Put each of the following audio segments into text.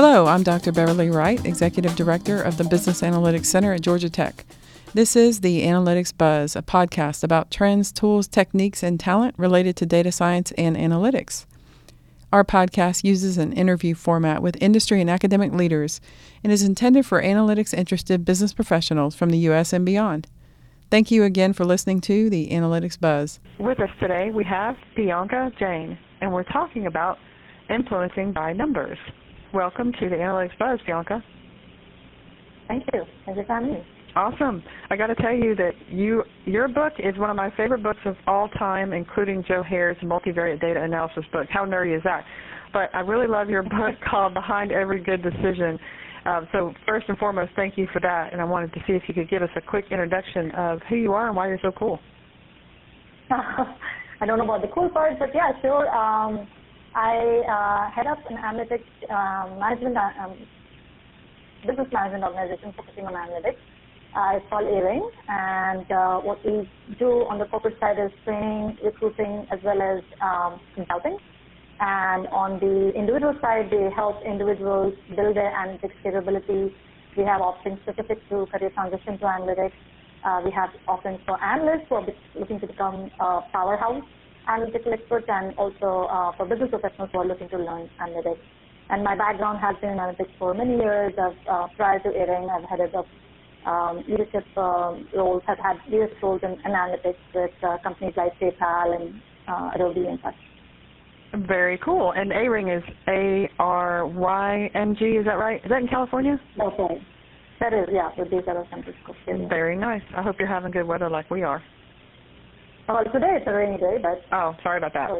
Hello, I'm Dr. Beverly Wright, Executive Director of the Business Analytics Center at Georgia Tech. This is the Analytics Buzz, a podcast about trends, tools, techniques, and talent related to data science and analytics. Our podcast uses an interview format with industry and academic leaders and is intended for analytics interested business professionals from the U.S. and beyond. Thank you again for listening to the Analytics Buzz. With us today, we have Piyanka Jain, and we're talking about influencing by numbers. Welcome to the Analytics Buzz, Piyanka. Thank you. Thank you for having me. Awesome. I got to tell you that you your book is one of my favorite books of all time, including Joe Hair's multivariate data analysis book. How nerdy is that? But I really love your book called Behind Every Good Decision. Uh, so first and foremost, thank you for that. And I wanted to see if you could give us a quick introduction of who you are and why you're so cool. I don't know about the cool part, but yeah, sure. Um, I uh, head up an analytics um, management, uh, um, business management organization focusing on analytics. Uh, it's called Aryng, and uh, what we do on the corporate side is training, recruiting, as well as um, consulting. And on the individual side, we help individuals build their analytics capability. We have options specific to career transition to analytics. Uh, we have offerings for analysts who are looking to become a powerhouse analytical experts and also uh, for business professionals who are looking to learn analytics. And my background has been in analytics for many years. I've, uh, prior to Aryng, I've headed up um, leadership um, roles, have had leadership roles in, in analytics with uh, companies like PayPal and uh, Adobe and such. Very cool. And Aryng is A-R-Y-N-G, is that right? Is that in California? Okay. That is, yeah, these other San Francisco. Very nice. I hope you're having good weather like we are. Well, today it's a rainy day, but. Oh, sorry about that.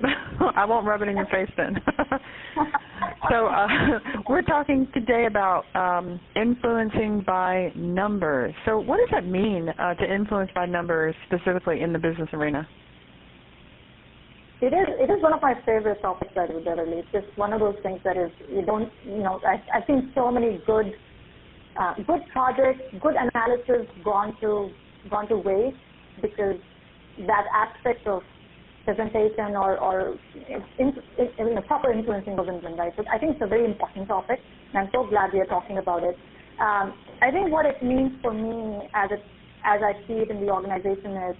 I won't rub it in your face then. so uh, we're talking today about um, influencing by numbers. So what does that mean uh, to influence by numbers specifically in the business arena? It is. It is one of my favorite topics that we Beverly. It's just one of those things that is you don't. You know, I, I've seen so many good, uh, good projects, good analysis gone to gone to waste because that aspect of presentation or, or in, in, in proper influencing wasn't done right. So I think it's a very important topic, and I'm so glad we are talking about it. Um, I think what it means for me as it, as I see it in the organization is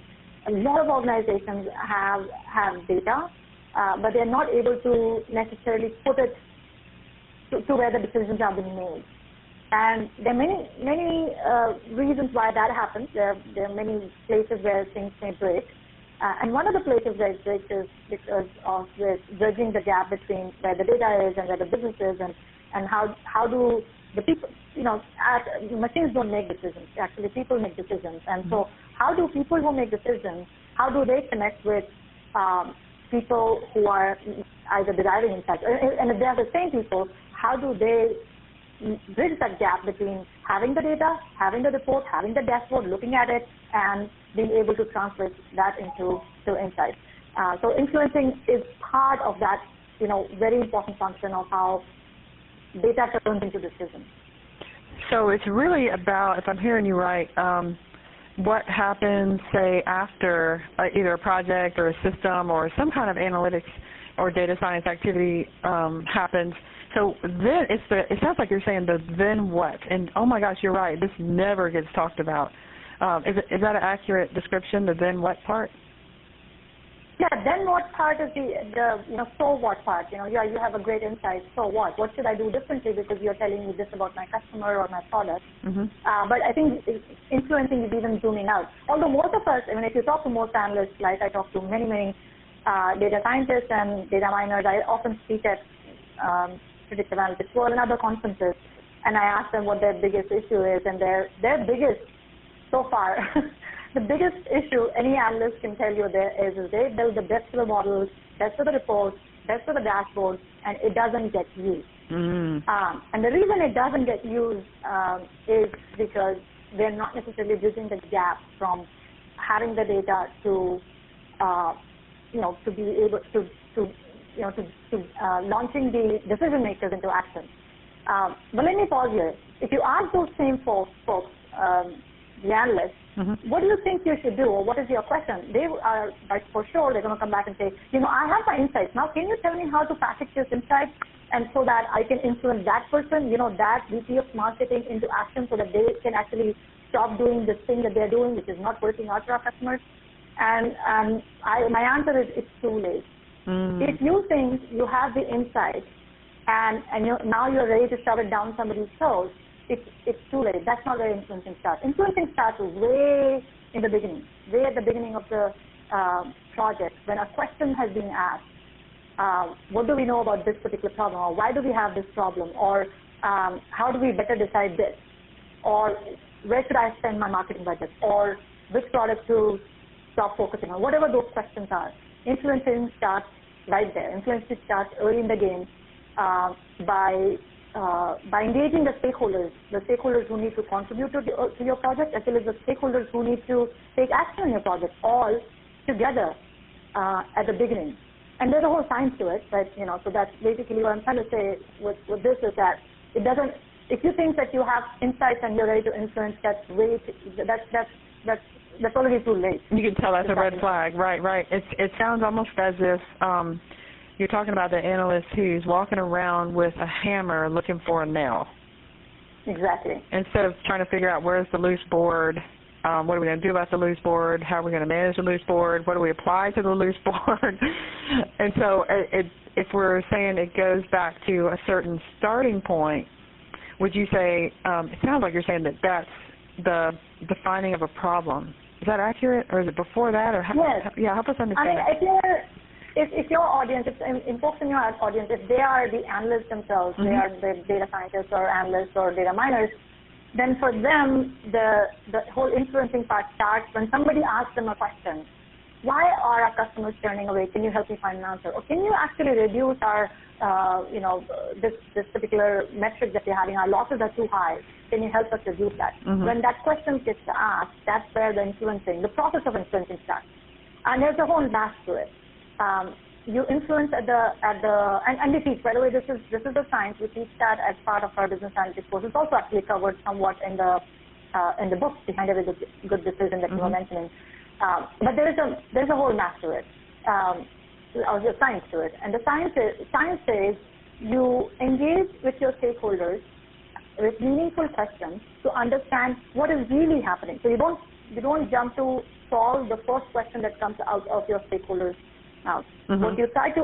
a lot of organizations have have data, uh, but they're not able to necessarily put it to, to where the decisions are being made. And there are many, many uh, reasons why that happens. There, there are many places where things may break. Uh, and one of the places where it breaks is because of this bridging the gap between where the data is and where the business is and, and how, how do the people, you know, at, machines don't make decisions. Actually, people make decisions. And so how do people who make decisions, how do they connect with um, people who are either deriving insights? And if they are the same people, how do they bridge that gap between having the data, having the report, having the dashboard, looking at it, and being able to translate that into to insights. Uh, so influencing is part of that, you know, very important function of how data turns into decisions. So it's really about, if I'm hearing you right, um, what happens, say, after uh, either a project or a system or some kind of analytics or data science activity um, happens so then it's the it sounds like you're saying the then what and oh my gosh you're right this never gets talked about. Um, is it, is that an accurate description the then what part? Yeah, then what part is the the you know so what part? You know, yeah, you have a great insight. So what? What should I do differently because you're telling me this about my customer or my product? Mm-hmm. Uh, but I think influencing is even zooming out. Although most of us, I mean, if you talk to most analysts, like I talk to many many uh, data scientists and data miners, I often speak at um, predictive analytics world and other conferences, and I asked them what their biggest issue is, and their their biggest so far, the biggest issue any analyst can tell you there is, is they build the best of the models, best of the reports, best of the dashboards, and it doesn't get used. Mm. Um, and the reason it doesn't get used um, is because they're not necessarily bridging the gap from having the data to, uh, you know, to be able to to you know, to, to uh, launching the decision makers into action. Um, but let me pause here. If you ask those same folks, folks um, the analysts, mm-hmm. what do you think you should do, or what is your question? They are, like, for sure, they're going to come back and say, you know, I have my insights. Now, can you tell me how to package this insight and so that I can influence that person, you know, that VP of marketing into action so that they can actually stop doing this thing that they're doing, which is not working out for our customers. And um, I, my answer is it's too late. Mm. If you think you have the insight and, and you, now you're ready to shove it down somebody's throat, it's, it's too late. That's not where influencing starts. Influencing starts way in the beginning, way at the beginning of the uh, project, when a question has been asked. Uh, what do we know about this particular problem, or why do we have this problem, or um, how do we better decide this, or where should I spend my marketing budget, or which product to stop focusing on, whatever those questions are. Influencing starts right there. Influencing starts early in the game uh, by uh, by engaging the stakeholders, the stakeholders who need to contribute to, the, to your project, as well as the stakeholders who need to take action on your project, all together uh, at the beginning. And there's a whole science to it, but you know, so that's basically what I'm trying to say with, with this is that it doesn't. If you think that you have insights and you're ready to influence, that's way that's that's that's that's already too late. You can tell that's a red flag, right? Right. It it sounds almost as if um, you're talking about the analyst who's walking around with a hammer looking for a nail. Exactly. Instead of trying to figure out where's the loose board, um, what are we going to do about the loose board? How are we going to manage the loose board? What do we apply to the loose board? and so, it, it, if we're saying it goes back to a certain starting point, would you say um, it sounds like you're saying that that's the defining of a problem? Is that accurate, or is it before that, or how, yes. yeah, help us understand. I mean, if you're if, if your audience, if, in folks in your audience, if they are the analysts themselves, mm-hmm. they are the data scientists or analysts or data miners, then for them, the, the whole influencing part starts when somebody asks them a question. Why are our customers turning away? Can you help me find an answer? Or can you actually reduce our, uh, you know, this, this particular metric that we're having? Our losses are too high. Can you help us reduce that? Mm-hmm. When that question gets asked, that's where the influencing, the process of influencing starts. And there's a whole math to it. Um, you influence at the at the and, and we teach by the way this is this is the science we teach that as part of our business analytics course it's also actually covered somewhat in the uh, in the book behind every good, good decision that mm-hmm. you were mm-hmm. mentioning um, but there is a there's a whole math to it. Um, or the science to it. And the science is, science says you engage with your stakeholders with meaningful questions to understand what is really happening. So you don't you don't jump to solve the first question that comes out of your stakeholders now, mm-hmm. what you try to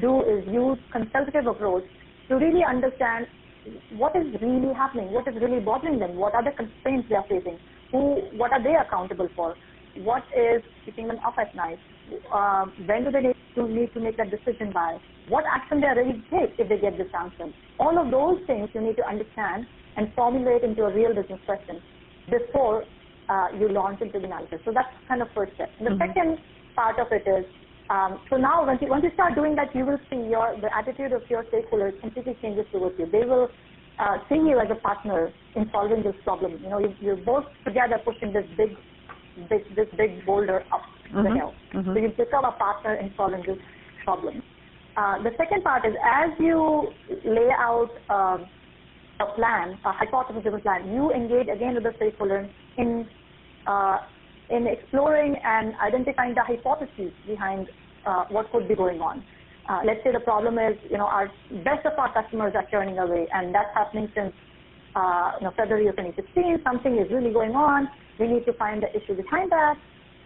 do is use consultative approach to really understand what is really happening, what is really bothering them, what are the constraints they are facing, who, what are they accountable for, what is keeping them up at night, uh, when do they need to, need to make that decision by, what action they are ready to take if they get this answer. All of those things you need to understand and formulate into a real business question before uh, you launch into the analysis. So that's kind of first step. The mm-hmm. second part of it is um, so now, once you, once you start doing that, you will see your the attitude of your stakeholders completely changes towards you. They will uh, see you as a partner in solving this problem. You know, you, you're both together pushing this big, big, this big boulder up mm-hmm. the hill. Mm-hmm. So you become a partner in solving this problem. Uh, the second part is as you lay out uh, a plan, a hypothesis plan, you engage again with the stakeholder in uh, in exploring and identifying the hypotheses behind uh, what could be going on. Uh, let's say the problem is, you know, our best of our customers are turning away, and that's happening since, uh, you know, February of 2016. Something is really going on. We need to find the issue behind that.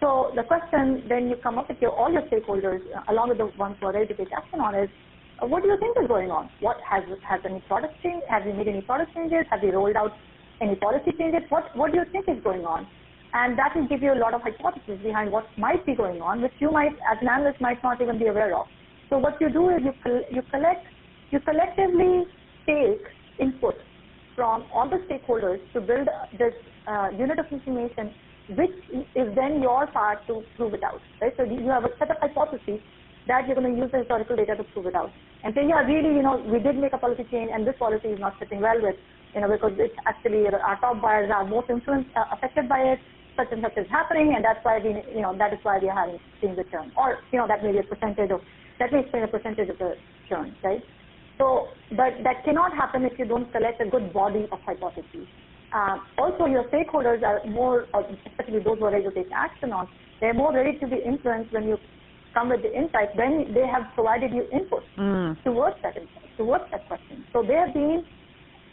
So the question then you come up with your all your stakeholders, uh, along with the ones who are ready to take action on is, uh, what do you think is going on? What has has any product change? Have you made any product changes? Have you rolled out any policy changes? What what do you think is going on? and that will give you a lot of hypotheses behind what might be going on, which you might, as an analyst, might not even be aware of. So what you do is you you collect, you collectively take input from all the stakeholders to build this uh, unit of information, which is then your part to prove it out. Right? So you have a set of hypotheses that you're going to use the historical data to prove it out. And say, yeah, really, you know, we did make a policy change, and this policy is not fitting well with, you know, because it's actually our top buyers are most influenced, uh, affected by it such and such is happening, and that's why we, you know, that is why we are having seeing the churn, or you know, that may be a percentage of that may explain a percentage of the churn, right? So, but that cannot happen if you don't select a good body of hypotheses. Uh, also, your stakeholders are more, especially those who are ready to take action on, they're more ready to be influenced when you come with the insight, then they have provided you input Mm. towards that insight, towards that question. So they have been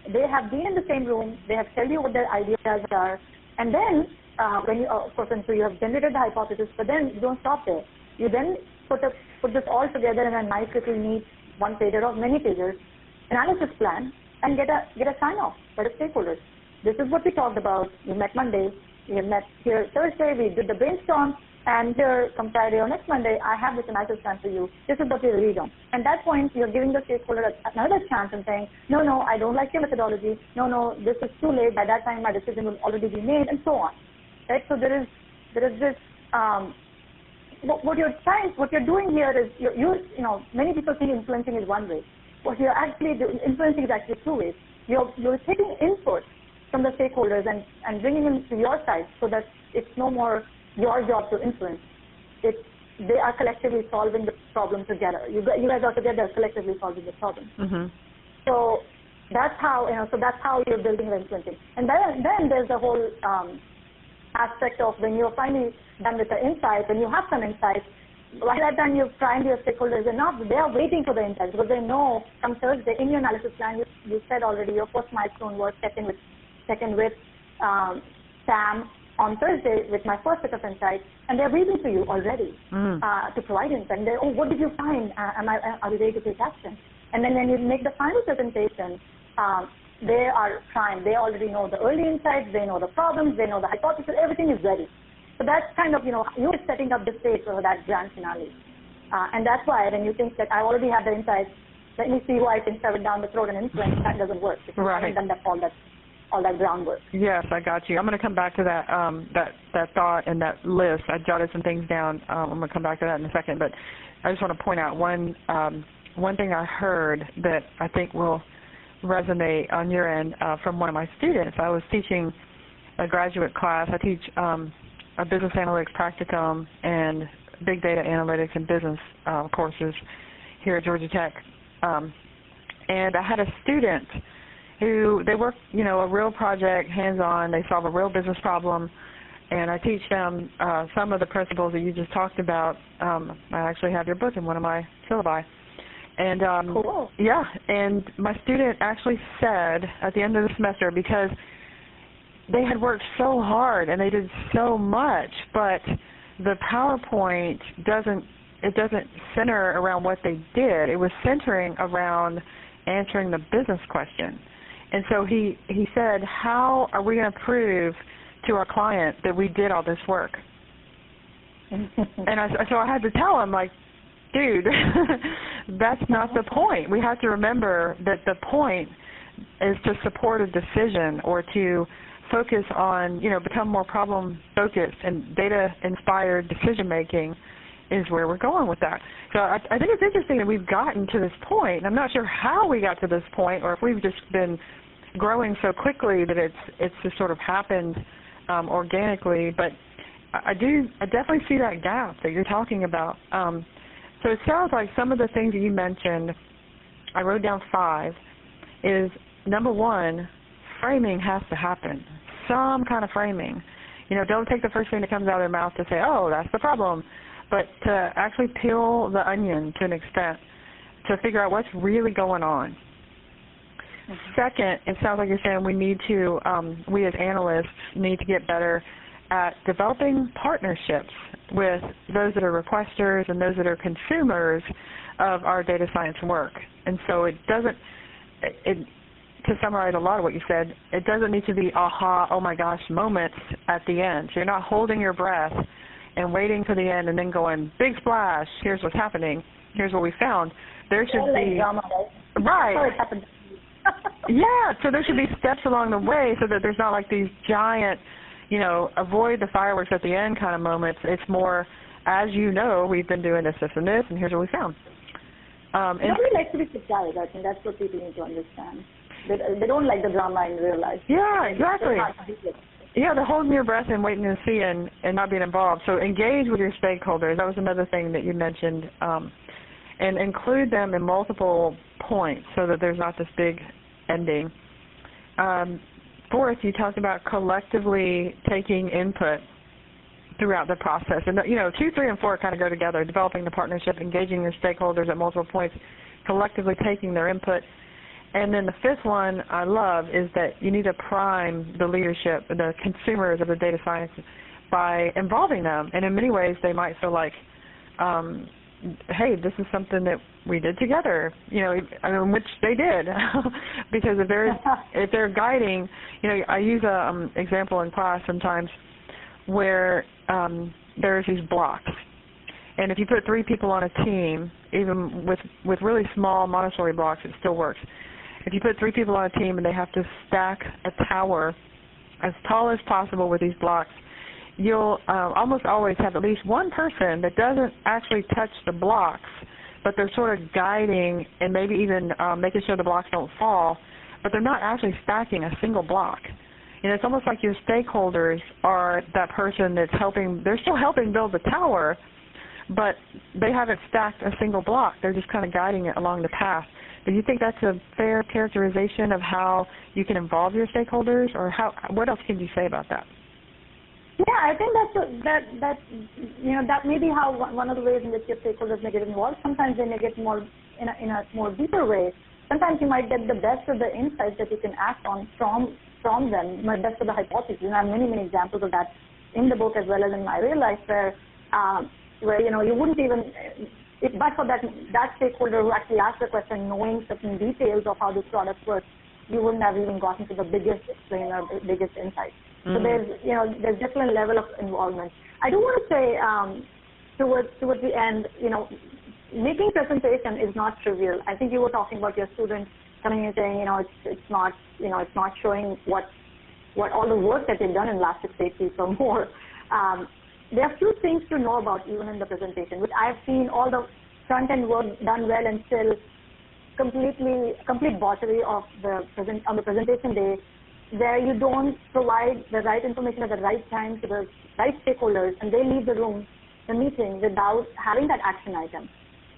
they have been in the same room. They have told you what their ideas are, and then uh, when you uh, of course, and so you have generated the hypothesis, but then you don't stop there. You then put a, put this all together in a nice little neat one pager or many pages analysis plan and get a get a sign off by the stakeholders. This is what we talked about. We met Monday. We met here Thursday. We did the brainstorm. And here, come Friday or next Monday, I have this analysis plan for you. This is what we agreed on. At that point, you're giving the stakeholder another chance and saying, no, no, I don't like your methodology. No, no, this is too late. By that time, my decision will already be made, and so on. Right? So there is there is this. Um, what, what you're trying, what you're doing here is you're, you're, you know, many people think influencing is one way. What you're actually doing, influencing is actually two ways. You're you're taking input from the stakeholders and and bringing them to your side so that it's no more your job to influence. It's they are collectively solving the problem together. You you guys are together collectively solving the problem. Mm-hmm. So that's how you know. So that's how you're building the influencing. And then then there's the whole um, aspect of when you're finally done with the insight, when you have some insight, By that time, you've primed your stakeholders enough. They are waiting for the insights because they know come Thursday in your analysis plan. You, you said already your first milestone was checking with checking with um, Sam on Thursday with my first set of insights, and they're waiting for you already Mm. uh, to provide insight. And they're, oh, what did you find? Uh, am I, are we ready to take action? And then when you make the final presentation, um, they are primed. They already know the early insights. They know the problems. They know the hypothesis. Everything is ready. So that's kind of, you know, you're setting up the stage for that grand finale. Uh, and that's why when you think that I already have the insights, let me see who I can shove it down the throat and influence, that doesn't work. Because Right. you haven't done that, all that all that groundwork. Yes, I got you. I'm going to come back to that um, that that thought and that list. I jotted some things down. Um, I'm going to come back to that in a second, but I just want to point out one um, one thing I heard that I think will resonate on your end uh, from one of my students. I was teaching a graduate class. I teach um, a business analytics practicum and big data analytics and business uh, courses here at Georgia Tech. Um, and I had a student who they work, you know, a real project, hands-on. They solve a real business problem, and I teach them uh, some of the principles that you just talked about. Um, I actually have your book in one of my syllabi, and um, Cool. yeah, and my student actually said at the end of the semester because they had worked so hard and they did so much, but the PowerPoint doesn't it doesn't center around what they did. It was centering around answering the business question. And so he he said, "How are we going to prove to our client that we did all this work?" And I so I had to tell him like, "Dude, that's not the point. We have to remember that the point is to support a decision or to focus on, you know, become more problem focused and data inspired decision making is where we're going with that. So I, I think it's interesting that we've gotten to this point. And I'm not sure how we got to this point, or if we've just been growing so quickly that it's it's just sort of happened um, organically. But I do I definitely see that gap that you're talking about. Um, so it sounds like some of the things that you mentioned, I wrote down five, is number one, framing has to happen. Some kind of framing. You know, don't take the first thing that comes out of their mouth to say, oh, that's the problem but to actually peel the onion to an extent to figure out what's really going on. Second, it sounds like you're saying we need to, um, we as analysts need to get better at developing partnerships with those that are requesters and those that are consumers of our data science work. And so it doesn't, it, it to summarize a lot of what you said, it doesn't need to be aha, oh my gosh moments at the end. So you're not holding your breath and waiting for the end and then going, big splash, here's what's happening, here's what we found. There should be right? That's how right. it happened. Yeah, so there should be steps along the way so that there's not like these giant, you know, avoid the fireworks at the end kind of moments. It's more, as you know, we've been doing this, this, and this, and here's what we found. Um, and Nobody likes to be surprised. I think that's what people need to understand. They, they don't like the drama in real life. yeah, exactly. hard to deal with. Yeah, the holding your breath and waiting to see and, and not being involved. So engage with your stakeholders. That was another thing that you mentioned. Um, and include them in multiple points so that there's not this big ending. Um, fourth, you talked about collectively taking input. throughout the process. And you know, two, three, and four kind of go together: developing the partnership, engaging your stakeholders at multiple points, collectively taking their input. And then the fifth one I love is that you need to prime the leadership, the consumers of the data science, by involving them. And in many ways, they might feel like, um, hey, this is something that we did together. You know, I mean, which they did, because if they're if they're guiding, you know, I use a um, example in class sometimes where um, there's these blocks, and if you put three people on a team, even with with really small Montessori blocks, it still works. If you put three people on a team and they have to stack a tower as tall as possible with these blocks, you'll uh, almost always have at least one person that doesn't actually touch the blocks, but they're sort of guiding and maybe even um, making sure the blocks don't fall, but they're not actually stacking a single block. And it's almost like your stakeholders are that person that's helping. They're still helping build the tower, but they haven't stacked a single block. They're just kind of guiding it along the path. Do you think that's a fair characterization of how you can involve your stakeholders, or how? What else can you say about that? Yeah, I think that's a, that that you know that may be how one of the ways in which your stakeholders may get involved. Sometimes they may get more in a, in a more deeper way. Sometimes you might get the best of the insights that you can act on from from them, the best of the hypotheses. And I have many many examples of that in the book as well as in my real life where um, where you know you wouldn't even if but for that that stakeholder who actually asked the question knowing certain details of how this product works, you wouldn't have even gotten to the biggest explainer, biggest insight. Mm. So there's you know there's different level of involvement. I do want to say um, towards towards the end, you know, making presentation is not trivial. I think you were talking about your students coming and saying, you know, it's it's not you know it's not showing what what all the work that they've done in last six eight weeks or more. Um, there are few things to know about even in the presentation, which I've seen all the front end work done well and still completely complete botchery of the present on the presentation day where you don't provide the right information at the right time to the right stakeholders and they leave the room, the meeting without having that action item.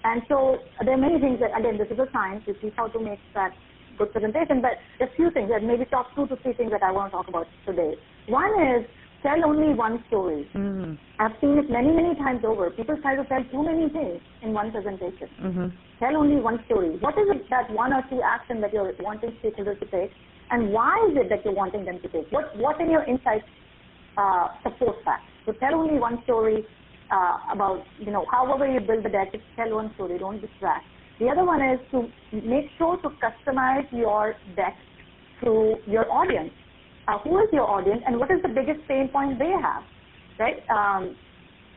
And so there are many things that again this is a science, which is how to make that good presentation, but a few things that maybe top two to three things that I want to talk about today. One is tell only one story. Mm-hmm. I've seen it many, many times over. People try to tell too many things in one presentation. Mm-hmm. Tell only one story. What is it that one or two action that you're wanting stakeholders to take, and why is it that you're wanting them to take? What What in your insights uh, support that? So tell only one story uh, about you know however you build the deck. Just tell one story. Don't distract. The other one is to make sure to customize your deck to your audience uh, who is your audience and what is the biggest pain point they have, right? Um,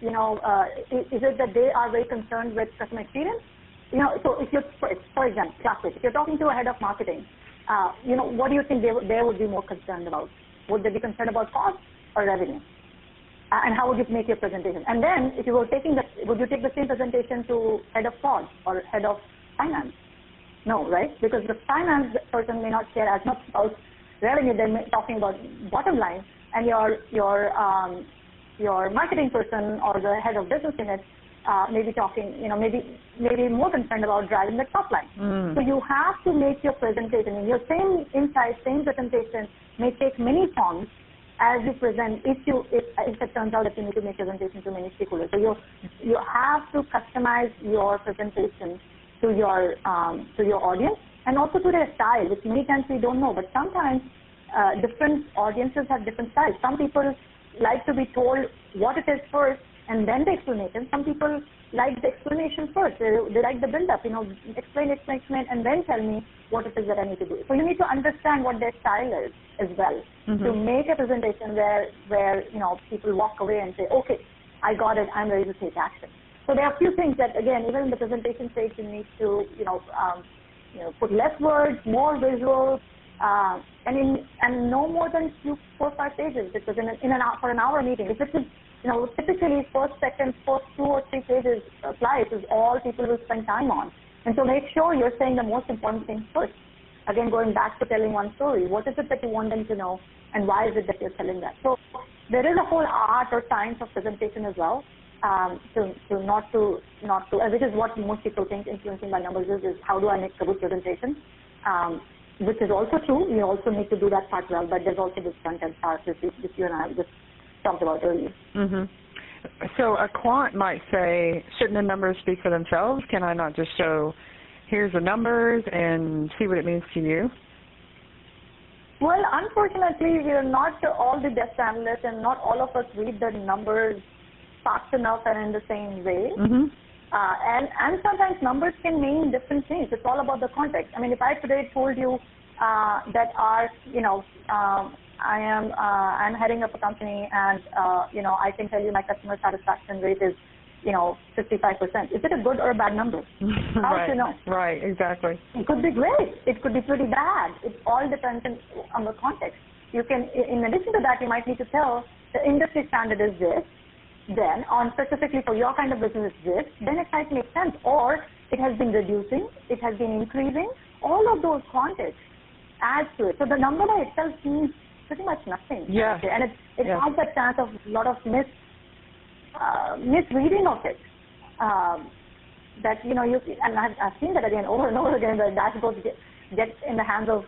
you know, uh, is, it that they are very concerned with customer experience? You know, so if for, for example, classic, if you're talking to a head of marketing, uh, you know, what do you think they, they would be more concerned about? Would they be concerned about cost or revenue? Uh, and how would you make your presentation? And then, if you were taking the, would you take the same presentation to head of fraud or head of finance? No, right? Because the finance person may not care as much about revenue, they're talking about bottom line, and your your um, your marketing person or the head of business unit uh, maybe talking, you know, maybe maybe more concerned about driving the top line. Mm. So you have to make your presentation, and your same insight, same presentation may take many forms as you present. If you if, if it turns out that you need to make presentation to many stakeholders, so you you have to customize your presentation to your um, to your audience and also to their style, which many times we don't know. But sometimes uh, different audiences have different styles. Some people like to be told what it is first and then the explanation. Some people like the explanation first. They, they like the build-up, you know, explain, explain, explain, and then tell me what it is that I need to do. So you need to understand what their style is as well mm-hmm. to make a presentation where, where, you know, people walk away and say, okay, I got it, I'm ready to take action. So there are a few things that, again, even in the presentation stage, you need to, you know, um, you know, put less words, more visuals, uh, and in and no more than few four five pages because in, a, in an hour for an hour meeting, if it is you know typically first second first two or three pages apply is all people will spend time on, and so make sure you're saying the most important things first. Again, going back to telling one story, what is it that you want them to know, and why is it that you're telling that? So there is a whole art or science of presentation as well um, to, to not to not to, which is what most people think influencing by numbers is, is how do I make a good presentation, um, which is also true. You also need to do that part well, but there's also this front end part which, which you and I just about. Mm-hmm. so a quant might say, shouldn't the numbers speak for themselves? Can I not just show, here's the numbers and see what it means to you? Well, unfortunately, we are not all the best analysts, and not all of us read the numbers fast enough and in the same way. Mm-hmm. Uh, and and sometimes numbers can mean different things. It's all about the context. I mean, if I today told you uh, that our, you know, um, I am uh, I'm heading up a company, and uh, you know, I can tell you my customer satisfaction rate is you know, 55%. Is it a good or a bad number? How right. to know? Right, exactly. It could be great. It could be pretty bad. It all depends on the context. You can, in addition to that, you might need to tell the industry standard is this. Then, on specifically for your kind of business is this. Then it might make sense. Or it has been reducing. It has been increasing. All of those contexts add to it. So the number by itself means pretty much nothing. Yeah. And it, it yeah. has that chance of a lot of mis uh, misreading of it. Um, that you know you and I've, I've seen that again over and over again. The dashboards get get in the hands of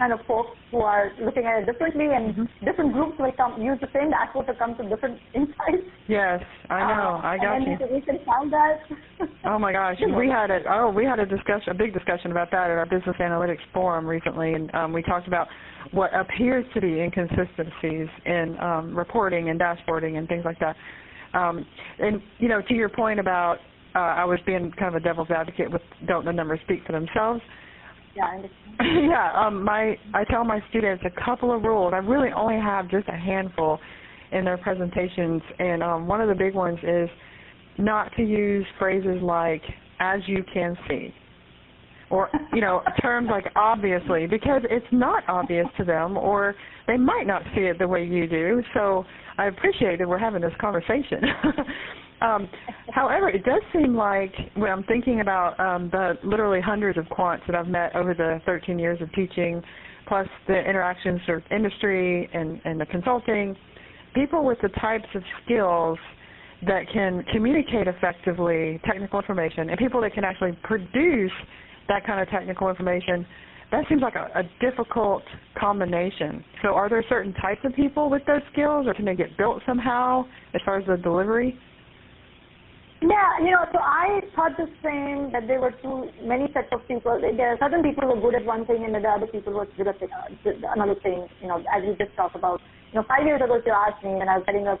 kind of folks who are looking at it differently, and mm-hmm. different groups will come use the same dashboard to come to different insights. Yes, I know. Uh, I got and you. then we can find that. oh my gosh, we had a oh we had a discussion, a big discussion about that at our business analytics forum recently, and um, we talked about what appears to be inconsistencies in um, reporting and dashboarding and things like that. Um, and you know, to your point about uh, I was being kind of a devil's advocate with don't the numbers speak for themselves. Yeah, I understand. yeah, um, my I tell my students a couple of rules. I really only have just a handful in their presentations, and um, one of the big ones is not to use phrases like "as you can see." or you know terms like obviously because it's not obvious to them or they might not see it the way you do so i appreciate that we're having this conversation um, however it does seem like when i'm thinking about um, the literally hundreds of quants that i've met over the 13 years of teaching plus the interactions with industry and, and the consulting people with the types of skills that can communicate effectively technical information and people that can actually produce that kind of technical information, that seems like a, a difficult combination. So are there certain types of people with those skills, or can they get built somehow as far as the delivery? Yeah, you know, so I thought the same that there were too many sets of people. There are certain people who are good at one thing, and are other people who are good at another thing. You know, as we just talked about. You know, five years ago, if you asked me, when I was setting up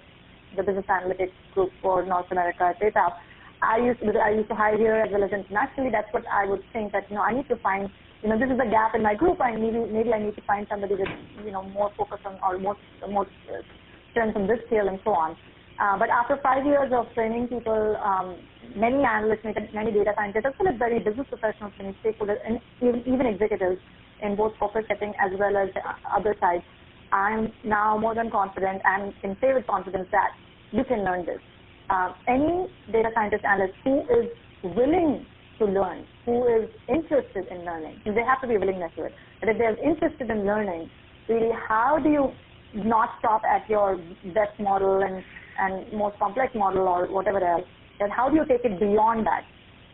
the business analytics group for North America at PayPal, I used to I used to hire here as well as internationally. That's what I would think that you know I need to find you know this is a gap in my group. I maybe maybe I need to find somebody with you know more focus on or more more strength on this skill and so on. Uh, but after five years of training people, um, many analysts, many data scientists, as well as very business professionals, many stakeholders, and even, even executives in both corporate setting as well as the other sides, I'm now more than confident and can say with confidence that you can learn this uh, any data scientist analyst who is willing to learn, who is interested in learning, they have to be willingness to it. But if they're interested in learning, really, how do you not stop at your best model and, and most complex model or whatever else? Then how do you take it beyond that?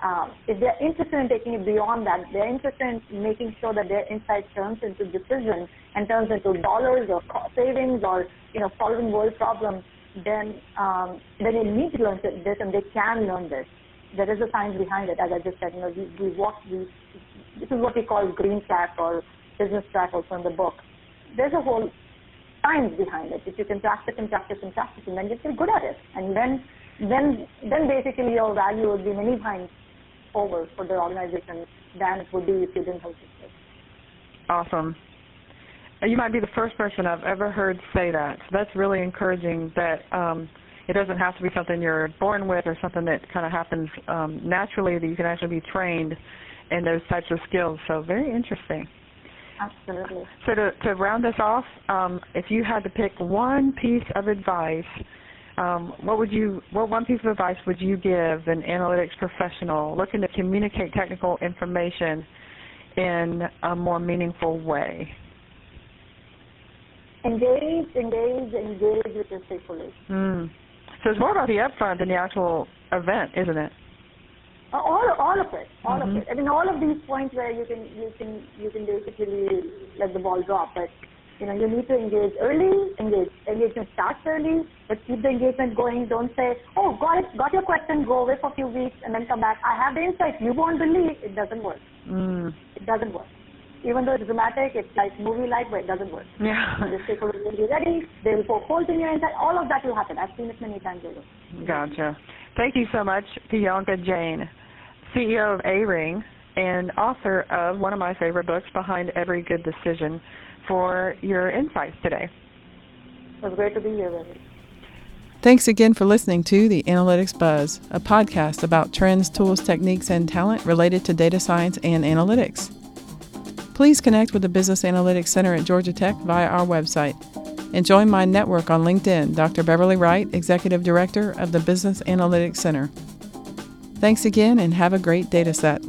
Um, if they're interested in taking it beyond that, they're interested in making sure that their insight turns into decisions and turns into dollars or savings or you know solving world problems then um, then they need to learn this and they can learn this. There is a science behind it, as I just said. You know, we, we walk. We, this is what we call green track or business track, also in the book. There's a whole science behind it. If you can practice and practice and practice, and then you get good at it, and then then then basically your value would be many times over for the organization than it would be if you didn't have it. Awesome you might be the first person I've ever heard say that. So that's really encouraging that um, it doesn't have to be something you're born with or something that kind of happens um, naturally, that you can actually be trained in those types of skills. So very interesting. Absolutely. So to, to round this off, um, if you had to pick one piece of advice, um, what would you, what one piece of advice would you give an analytics professional looking to communicate technical information in a more meaningful way? engage, engage, engage with your stakeholders. Mm. So it's more about the upfront than the actual event, isn't it? Uh, all, all of it, all mm-hmm. of it. I mean, all of these points where you can, you can, you can basically let the ball drop. But You know, you need to engage early, engage, engagement starts early, but keep the engagement going. Don't say, oh, got it, got your question, go away for a few weeks and then come back. I have the insight. You won't believe. It doesn't work. Mm. It doesn't work. Even though it's dramatic, it's like movie-like, but it doesn't work. Yeah. Just people will be ready. They will poke holes in your inside. All of that will happen. I've seen it many times over. Gotcha. Thank you so much, Piyanka Jain, CEO of Aryng and author of one of my favorite books, Behind Every Good Decision, for your insights today. It was great to be here with you. Thanks again for listening to the Analytics Buzz, a podcast about trends, tools, techniques, and talent related to data science and analytics. Please connect with the Business Analytics Center at Georgia Tech via our website and join my network on LinkedIn, Dr. Beverly Wright, Executive Director of the Business Analytics Center. Thanks again and have a great data set.